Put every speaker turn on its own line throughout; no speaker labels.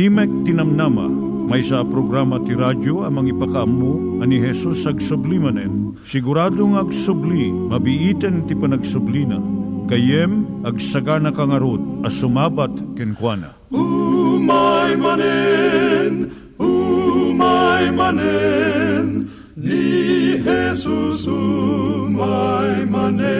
Timek Tinamnama, may sa programa ti radyo amang ipakaammo ani Jesus ag sublimanen. Siguradong ag subli, mabiiten ti panagsublina. Kayem ag sagana kangarot as sumabat kenkwana.
Umay manen, umay manen, ni Jesus umay manen.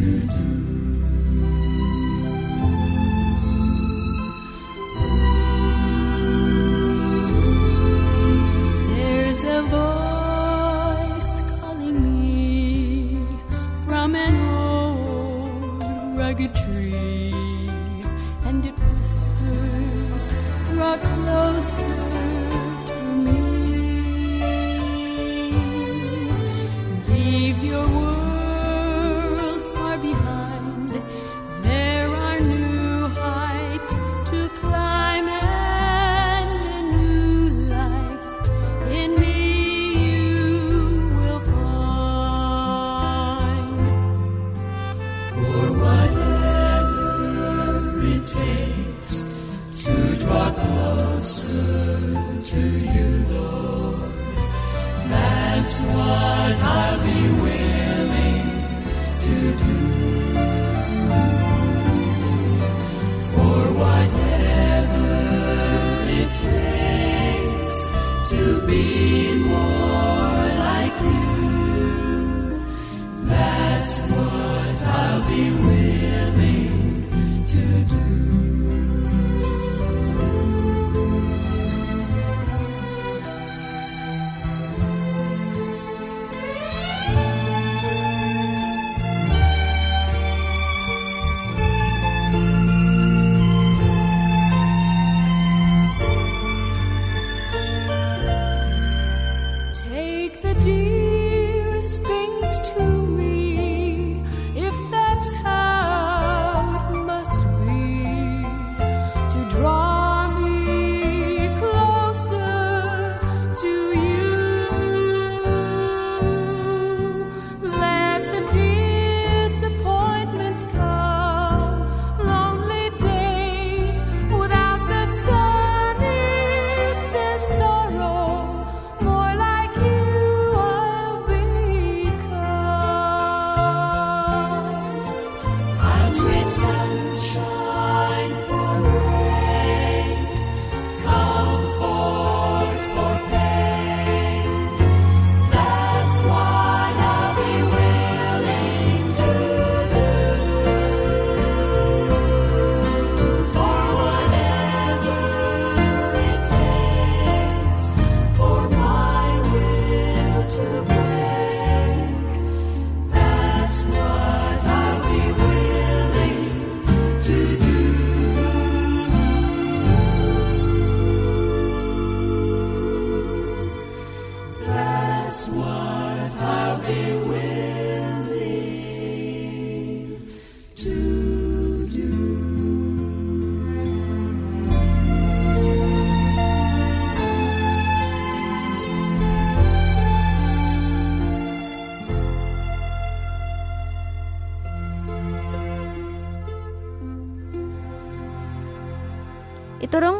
you
do. That's what I'll be willing to do. For whatever it takes to be more like you. That's what I'll be willing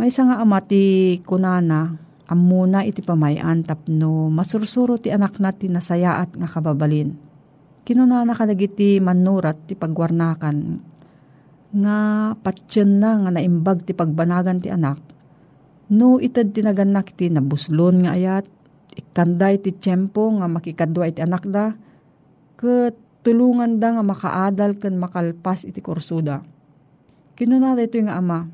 May nga amati kunana, amuna iti pamayan tapno masursuro ti anak na ti nasayaat nga kababalin. Kinunana ka dagiti manurat ti pagwarnakan nga patsyan na nga naimbag ti pagbanagan ti anak. No itad tinaganak ti nabuslon nga ayat, ikanday ti tiyempo nga makikadwa iti anak da, ket tulungan da nga makaadal ken makalpas iti kursuda. Kinunana ito nga ama,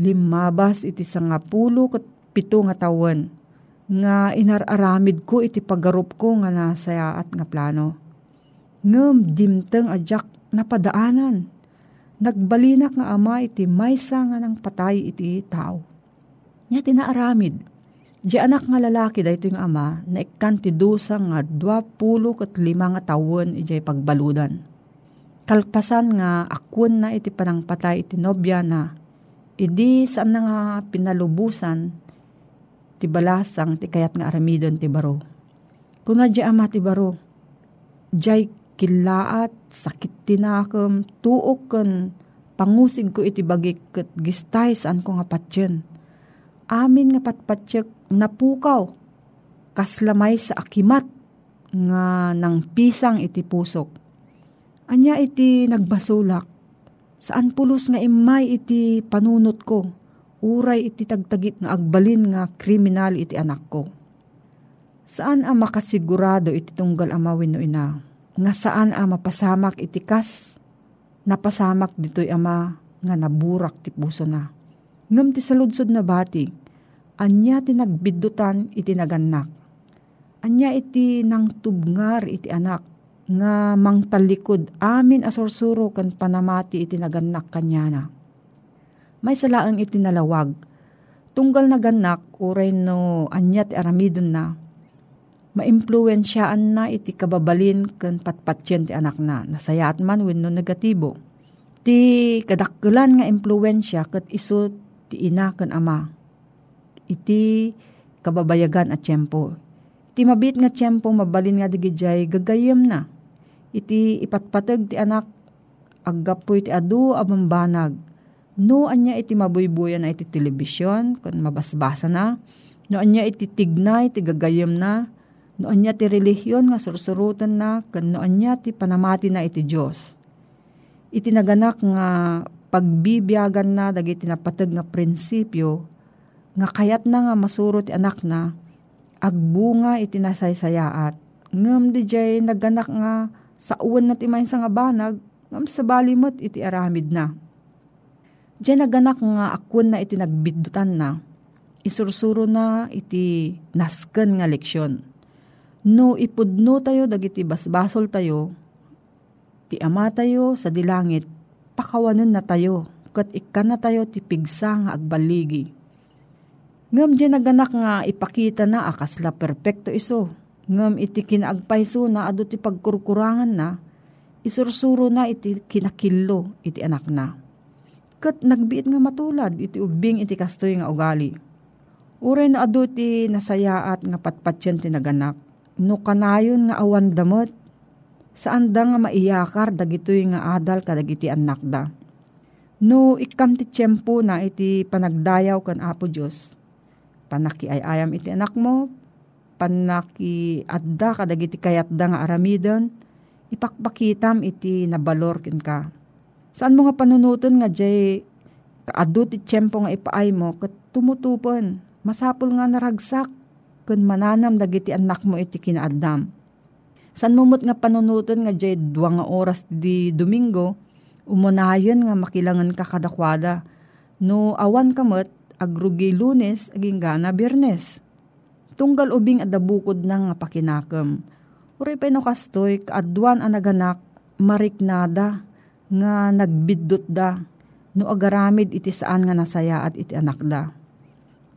limabas iti sangapulo ket pito nga tawen nga inararamid ko iti pagarup ko nga nasayaat nga plano. Ngem dimteng ajak napadaanan. Nagbalinak nga ama iti maysa nga nang patay iti tao. Nya tinaaramid. Di anak nga lalaki da ito yung ama na ikan ti dusa nga dua pulo kat lima nga tawon iti pagbaludan. Kalpasan nga akwan na iti panang patay iti nobya na Idi saan na nga pinalubusan ti balasang ti kayat nga aramidon ti baro. Kuna di ama ti baro, jay kilaat, sakit tinakam, tuok kan pangusig ko iti bagik kat gistay saan ko nga patsyen. Amin nga patpatsyak napukaw, kaslamay sa akimat nga nang pisang iti pusok. Anya iti nagbasulak, Saan pulos nga imay iti panunot ko, uray iti tagtagit nga agbalin nga kriminal iti anak ko. Saan ang makasigurado iti tunggal amawin no ina? Nga saan ang mapasamak iti kas? Napasamak dito'y ama nga naburak ti puso na. Ngam ti saludsod na bati, anya ti nagbidutan iti naganak. Anya iti nang tubngar iti anak nga mangtalikod amin asursuro kan panamati iti naganak kanyana. May salaang iti nalawag. Tunggal naganak, uray no anyat aramidon na, maimpluensyaan na iti kababalin kan patpatsyen ti anak na, nasayat man wenno negatibo. Ti kadakkelan nga impluensya kat iso ti ina kan ama. Iti kababayagan at tiyempo. Iti mabit nga tiyempo mabalin nga digijay gagayem na iti ipatpatag ti anak aggapoy ti adu abambanag. No anya iti mabuybuyan na iti telebisyon kun mabasbasa na. No anya iti tignay ti gagayem na. No anya ti relihiyon nga sursurutan na kun no anya ti panamati na iti Dios. Iti naganak nga pagbibiyagan na dagiti napatag nga prinsipyo nga kayat na nga masuro ti anak na agbunga iti nasaysayaat. Ngem di jay naganak nga sa uwan na timay sa nga banag, ngam sa balimot iti aramid na. Diyan naganak nga akwan na iti nagbidutan na, isursuro na iti nasken nga leksyon. No ipudno tayo dagiti basbasol tayo, ti ama tayo sa dilangit, pakawanan na tayo, kat ikan na tayo ti pigsa nga agbaligi. Ngam diyan naganak nga ipakita na akasla perpekto iso, ngam iti kinaagpayso na ado ti pagkurkurangan na, isursuro na iti kinakillo iti anak na. Kat nagbiit nga matulad iti ubing iti kastoy nga ugali. Uray na ado ti nasayaat nga patpatsyan ti naganak. No kanayon nga awan damot, saan da nga maiyakar dagitoy nga adal kadagiti anak da. No ikam ti tiyempo na iti panagdayaw kan Apo Diyos. Panakiayayam iti anak mo, panaki adda kadagiti kayat da nga aramidon, ipakpakitam iti nabalor kin ka. Saan mo nga panunuton nga jay kaadot ti tiyempo nga ipaay mo kat tumutupon. Masapul nga naragsak kun mananam dagiti anak mo iti kinaadam. San mumot nga panunuton nga jay dua nga oras di Domingo, umunayon nga makilangan ka kadakwada. No awan kamot, agrugi lunes, aging gana birnes tunggal ubing adabukod na nga pakinakam. Uri pa no kastoy, kaadwan ang naganak, mariknada, nga nagbiddot da. no agaramid iti saan nga nasaya at iti anak da.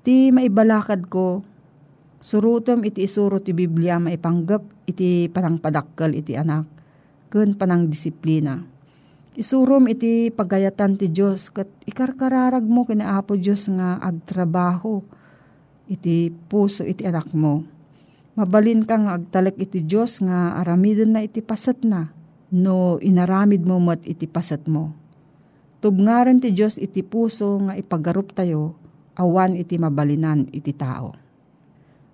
Ti maibalakad ko, surutom iti isuro ti Biblia maipanggap iti panangpadakkel iti anak, ken panang disiplina. Isurom iti pagayatan ti Diyos, kat ikarkararag mo kina Apo Diyos nga agtrabaho, iti puso iti anak mo. Mabalin kang agtalek iti Diyos nga aramidon na iti pasat na, no inaramid mo mat iti pasat mo. Tubngaran ti Diyos iti puso nga ipagarup tayo, awan iti mabalinan iti tao.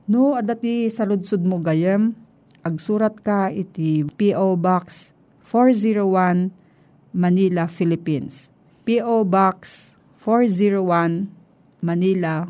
No, adati saludsud mo gayem, agsurat ka iti P.O. Box 401 Manila, Philippines. P.O. Box 401 Manila,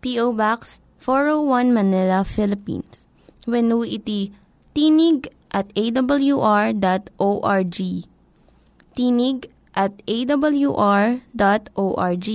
P.O. Box 401 Manila, Philippines. When iti tinig at awr.org. Tinig at awr.org.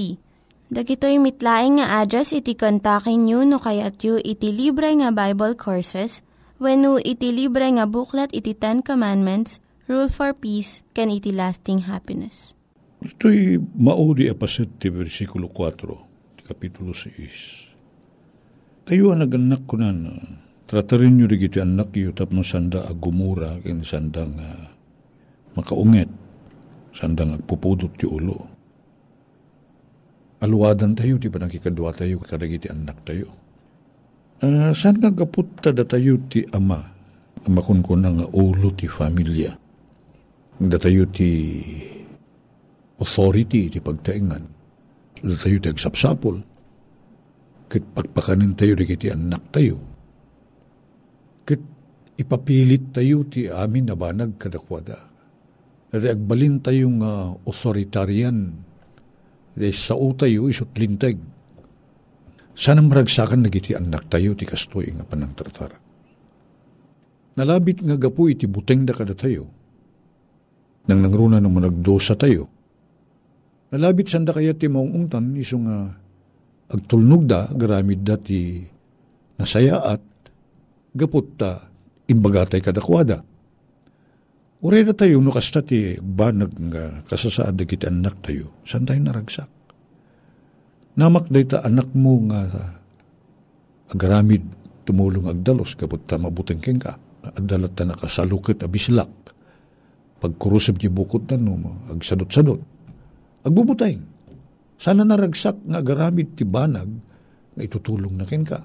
Dagitoy mitlaing nga address iti kontakin nyo no kayat yu iti libre nga Bible Courses when iti libre nga buklat iti Ten Commandments, Rule for Peace, can iti lasting happiness.
Ito'y maudi apasit ti versikulo 4, ti kapitulo 6. Kayo ang naganak ko na, tratarin nyo rigiti anak yu tapno sanda agumura, kin sandang uh, makaungit, sandang agpupudot ti ulo. Aluwadan tayo, ti pa nakikadwa tayo, karagiti anak tayo. Uh, saan nga kaput da tayo ti ama, amakon ko nga ulo ti familia. Datayo ti authority ti pagtaingan. Datayo ti agsapsapol. Kit pagpakanin tayo di kiti anak tayo. Kit ipapilit tayo ti amin na banag kadakwada. At agbalin tayo nga authoritarian. Di sao tayo isot lintag. Sana maragsakan na giti anak tayo ti kastoy nga panang tartara. Nalabit nga gapu iti buteng da kada tayo nang nangruna ng managdosa tayo. Nalabit sanda kaya ti maungungtan iso nga agtulnog da, garamid da ti nasaya at gapot ta imbagatay kadakwada. Uray na tayo, no kasta ti banag nga kasasaad da kita anak tayo, saan tayo naragsak? Namak ta anak mo nga agaramid tumulong agdalos, kapot ta mabuting king ka, adalat ta nakasalukit abislak, pagkurusap ti bukod na no, agsadot-sadot. Agbubutay. Sana naragsak nga agaramid ti banag nga itutulong na ka.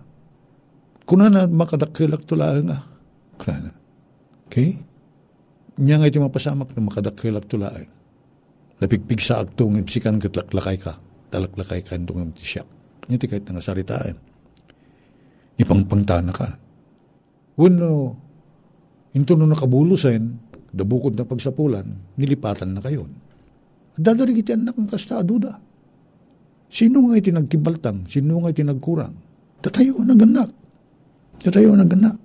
Kuna na makadakilak tula nga. Kuna na. Okay? Nya nga iti mapasamak na makadakilak tula Napigpig sa aktong ipsikan katlaklakay ka. Talaklakay ka itong ti siyak. Nya ti kahit nga saritaan. Ipangpangtana ka. Wano, into no nakabulusan, dabukod na pagsapulan, nilipatan na kayo. Dadarig iti anak ng kasta aduda. Sino nga iti nagkibaltang? Sino nga iti nagkurang? Datayo naganak. Datayo naganak.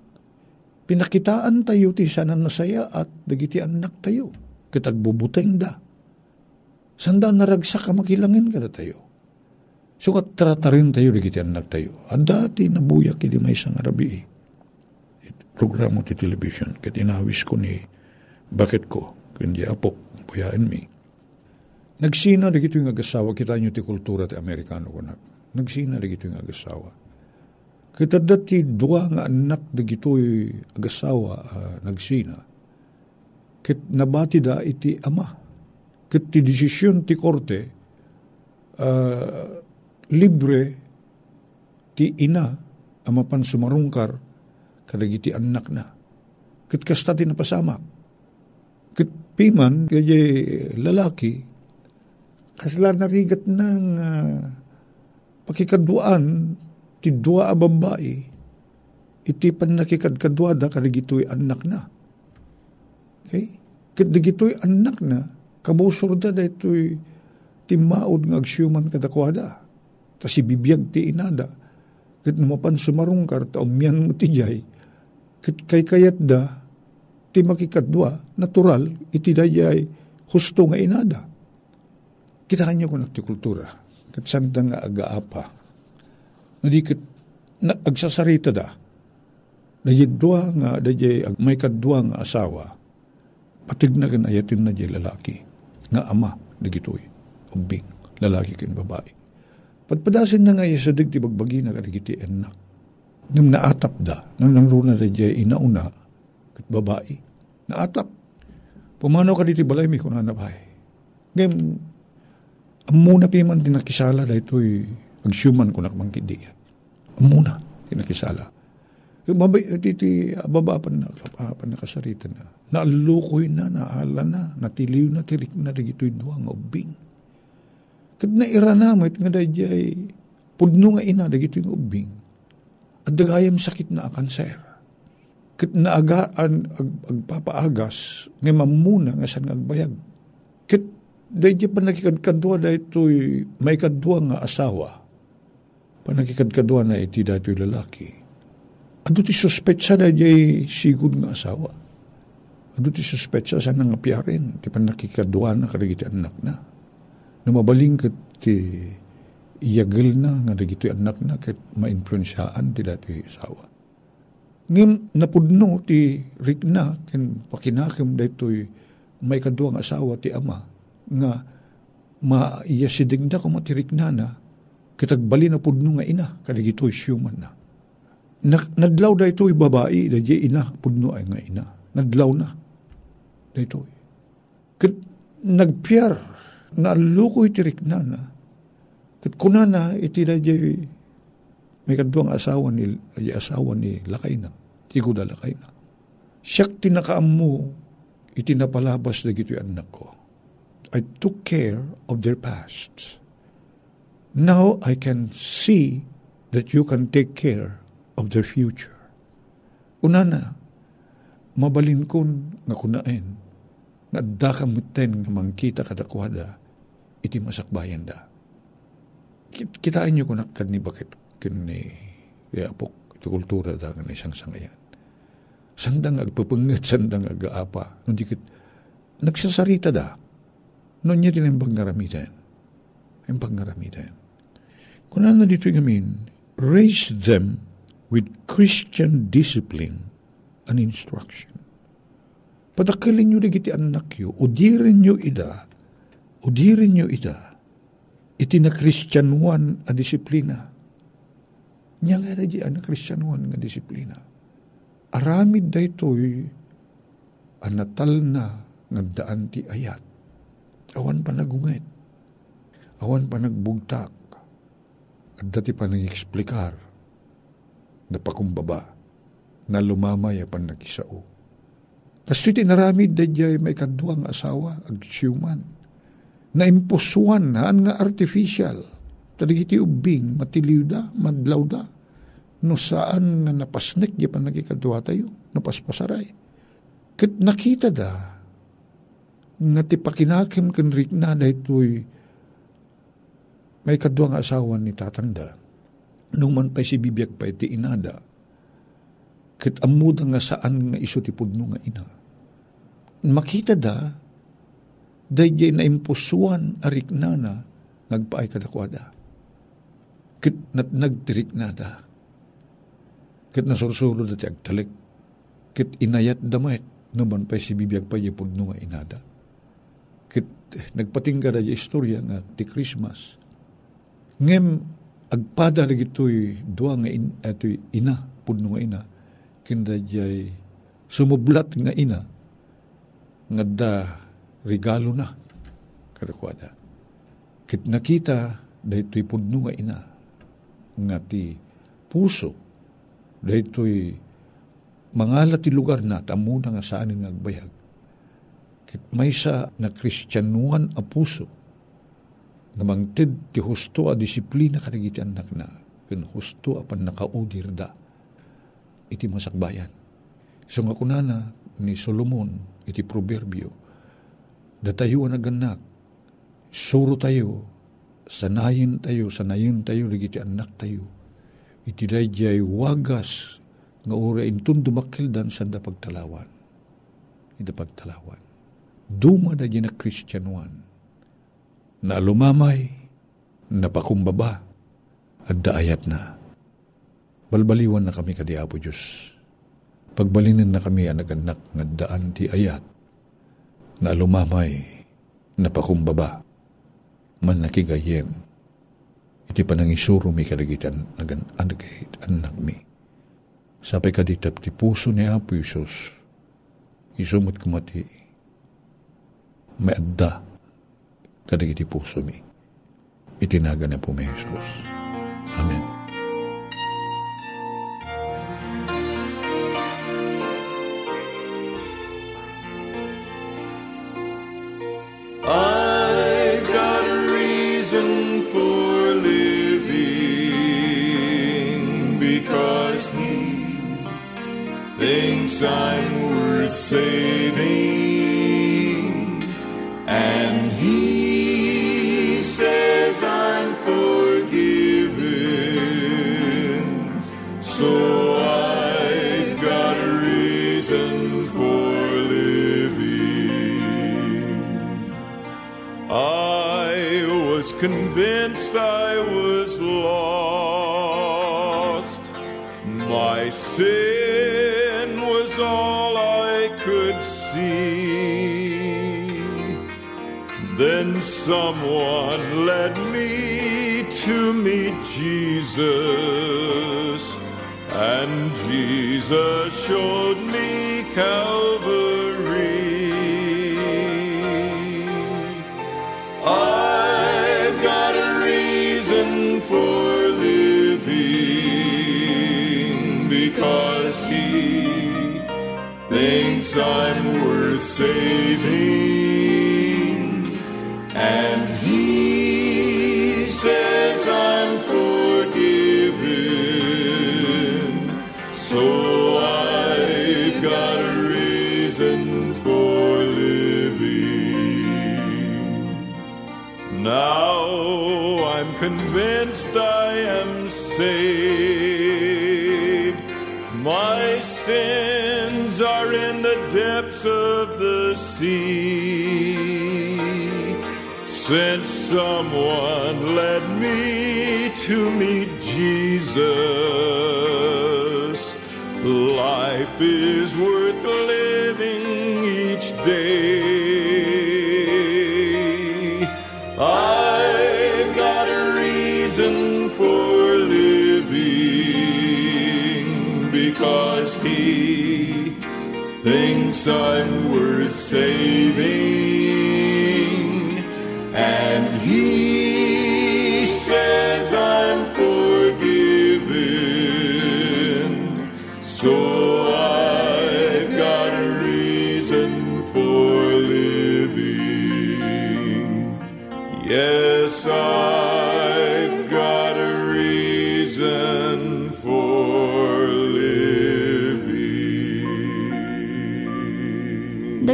Pinakitaan tayo ti sana nasaya at dagiti anak tayo. Kitagbubuteng da. Sanda naragsak ka makilangin ka tayo. Sukat tratarin tayo dagiti anak tayo. At dati nabuyak iti may isang arabi. Programo ti television. Kat inawis ko ni bakit ko? Kundi apok, buyaan mi. Nagsina na gito yung agasawa, kita nyo ti kultura ti Amerikano ko na. Nagsina na gito yung agasawa. Kita dati dua nga anak na gito agasawa uh, nagsina. Kit nabati da iti ama. Kit ti desisyon ti korte, uh, libre ti ina amapan sumarungkar kadagiti anak na. Kit kasta ti napasamak Kat piman, kaya lalaki, kasla narigat ng uh, pakikaduan, ti dua a babae, iti pan nakikadkadwa da karigito'y anak na. Okay? Kat digito'y anak na, kabusor da ito'y timaod nga agsyuman kadakwada. Ta si bibiyag ti inada. Kat numapan sumarong kar ta umyan mo ti jay. Kat kay kayat da ti makikadwa natural iti dayay husto nga inada. Kita kanya ko ti kultura. Kat sanda nga agaapa. Hindi kat na, agsasarita da. Dayidwa nga dayay may kadwa nga asawa. Patig na ayatin na jay lalaki. Nga ama dagitoy. Ubing lalaki kin babae. Patpadasin na nga sa digti bagbagi na kadagiti enak. Nung naatap da, nang nangruna da jay inauna, kat babae. Naatap. Pumano ka diti balay mi kung nanapay. Ngayon, amuna pi man tinakisala da ito'y agsyuman ko nakmangkidi. Amuna tinakisala. Mabay, titi, babapan na, kapapan na kasarita na. Naalukoy na, naala na, natiliw na, tirik na, digito'y duwang ubing. Kat na ira na, may nga dayay, pudno nga ina, digito'y ubing. At dagayam sakit na kanser. Kat naagaan, ag, agpapaagas, nga mamuna nga san agbayag. Dayay pa nakikadkadwa da ito'y may kadwa nga asawa. Pa nakikadkadwa na iti da ito'y lalaki Ado ti suspetsa da jay sigud nga asawa. Ado ti suspetsa sa nang apiarin. Ti pan nakikadwa na kadagiti anak na. Numabaling kat ti iyagil na nga dagiti anak na kat ma-influensyaan ti dati asawa. Ngim napudno ti rikna ken pakinakim da ito'y may kadwa nga asawa ti ama nga maiyasidig da kung matirikna na kitagbali na pudno nga ina kadagito'y human na nadlaw da ito'y babae, da di ina, pudno ay nga ina. Nadlaw na. Da ito'y. Kat nagpiyar, naalukoy tirik na na. Kat kunana, iti da di, may kadwang asawa ni, ay asawa ni lakay na. Tigo da lakay na. Siyak tinakaam mo, itinapalabas na gito'y anak ko. I took care of their past. Now I can see that you can take care of their future. Una na, mabalin kun nga kunain, nga dakamuten nga mangkita kadakwada, iti masakbayan da. Kitain nyo kunak ni bakit kan ni apok iti kultura da kan isang sangayan. Sandang agpapungit, sandang agaapa. Nung dikit, nagsasarita da. Pangaramitan. Ang pangaramitan. Kung ano dito gamin, raise them with Christian discipline and instruction. Padakilin nyo digiti anak yo, udirin nyo ida, udirin nyo ida, iti na Christianuan a disiplina. Nya nga na di na Christianuan nga disiplina. Aramid da ito'y anatal na nga daan ti ayat. Awan pa nagungit. Awan pa nagbugtak. At dati pa nag-eksplikar na pakumbaba na lumamay apan nagisao. Kasto iti naramid da jay may kaduang asawa ag siyuman. Na imposuan haan nga artificial. Tadigiti ubing matiliw da, madlaw da. No saan nga napasnik di pa nagikadwa tayo, napaspasaray. Kat nakita da, nga ti pakinakim kan rikna da ito'y may kaduang asawa ni tatanda nung man pa'y si bibiyag pa iti inada, kat amuda nga saan nga iso ti pudno nga ina. Makita da, dayjay na impusuan arik na na, nagpaay kadakwada. Kit nat nagtirik na da. Kit nasursuro dati agtalik. Kit inayat damayt, naman pa si bibiyag pa pudno nga inada. Kit nagpatingga da istorya nga ti Christmas. Ngem agpada na gito'y duwa nga in, ito'y ina, pudno nga ina, kinda jay sumublat nga ina, nga da regalo na, kadakwada. Kit nakita, da ito'y pudno nga ina, nga ti puso, da ito'y mangala ti lugar na, tamo na nga saan nga agbayag. Kit may sa na kristyanuan a puso, nga mangted ti husto a disiplina kadagiti anak na ken husto apan nakaudir da iti masakbayan. So nga kunana ni Solomon iti proverbio datayo ang naganak Suro tayo, sanayin tayo, sanayin tayo, ligiti anak tayo. Iti dayjay wagas nga ura intun dumakildan sanda pagtalawan. Ida pagtalawan. Duma na na Christian one. Na lumamay, napakumbaba, at daayat na. Balbaliwan na kami kadi Apo Diyos. Pagbalinin na kami ang naganak nga daan ti ayat, na lumamay, napakumbaba, man nakigayem, iti panangisuro mi kalagitan nagan anagahit anak mi. Sapay ka ti puso ni Apo Isos, isumot kumati, may adda kadagiti puso mi. Itinaga na po may Jesus.
Convinced I was lost. My sin was all I could see. Then someone led me to meet Jesus, and Jesus showed I'm worth saving. And he says I'm forgiven so I've got a reason for living. Now I'm convinced I am saved. My sins are in the of the sea. Since someone led me to meet Jesus, life is worth living each day. I'm worth saving. And he says I'm forgiven. So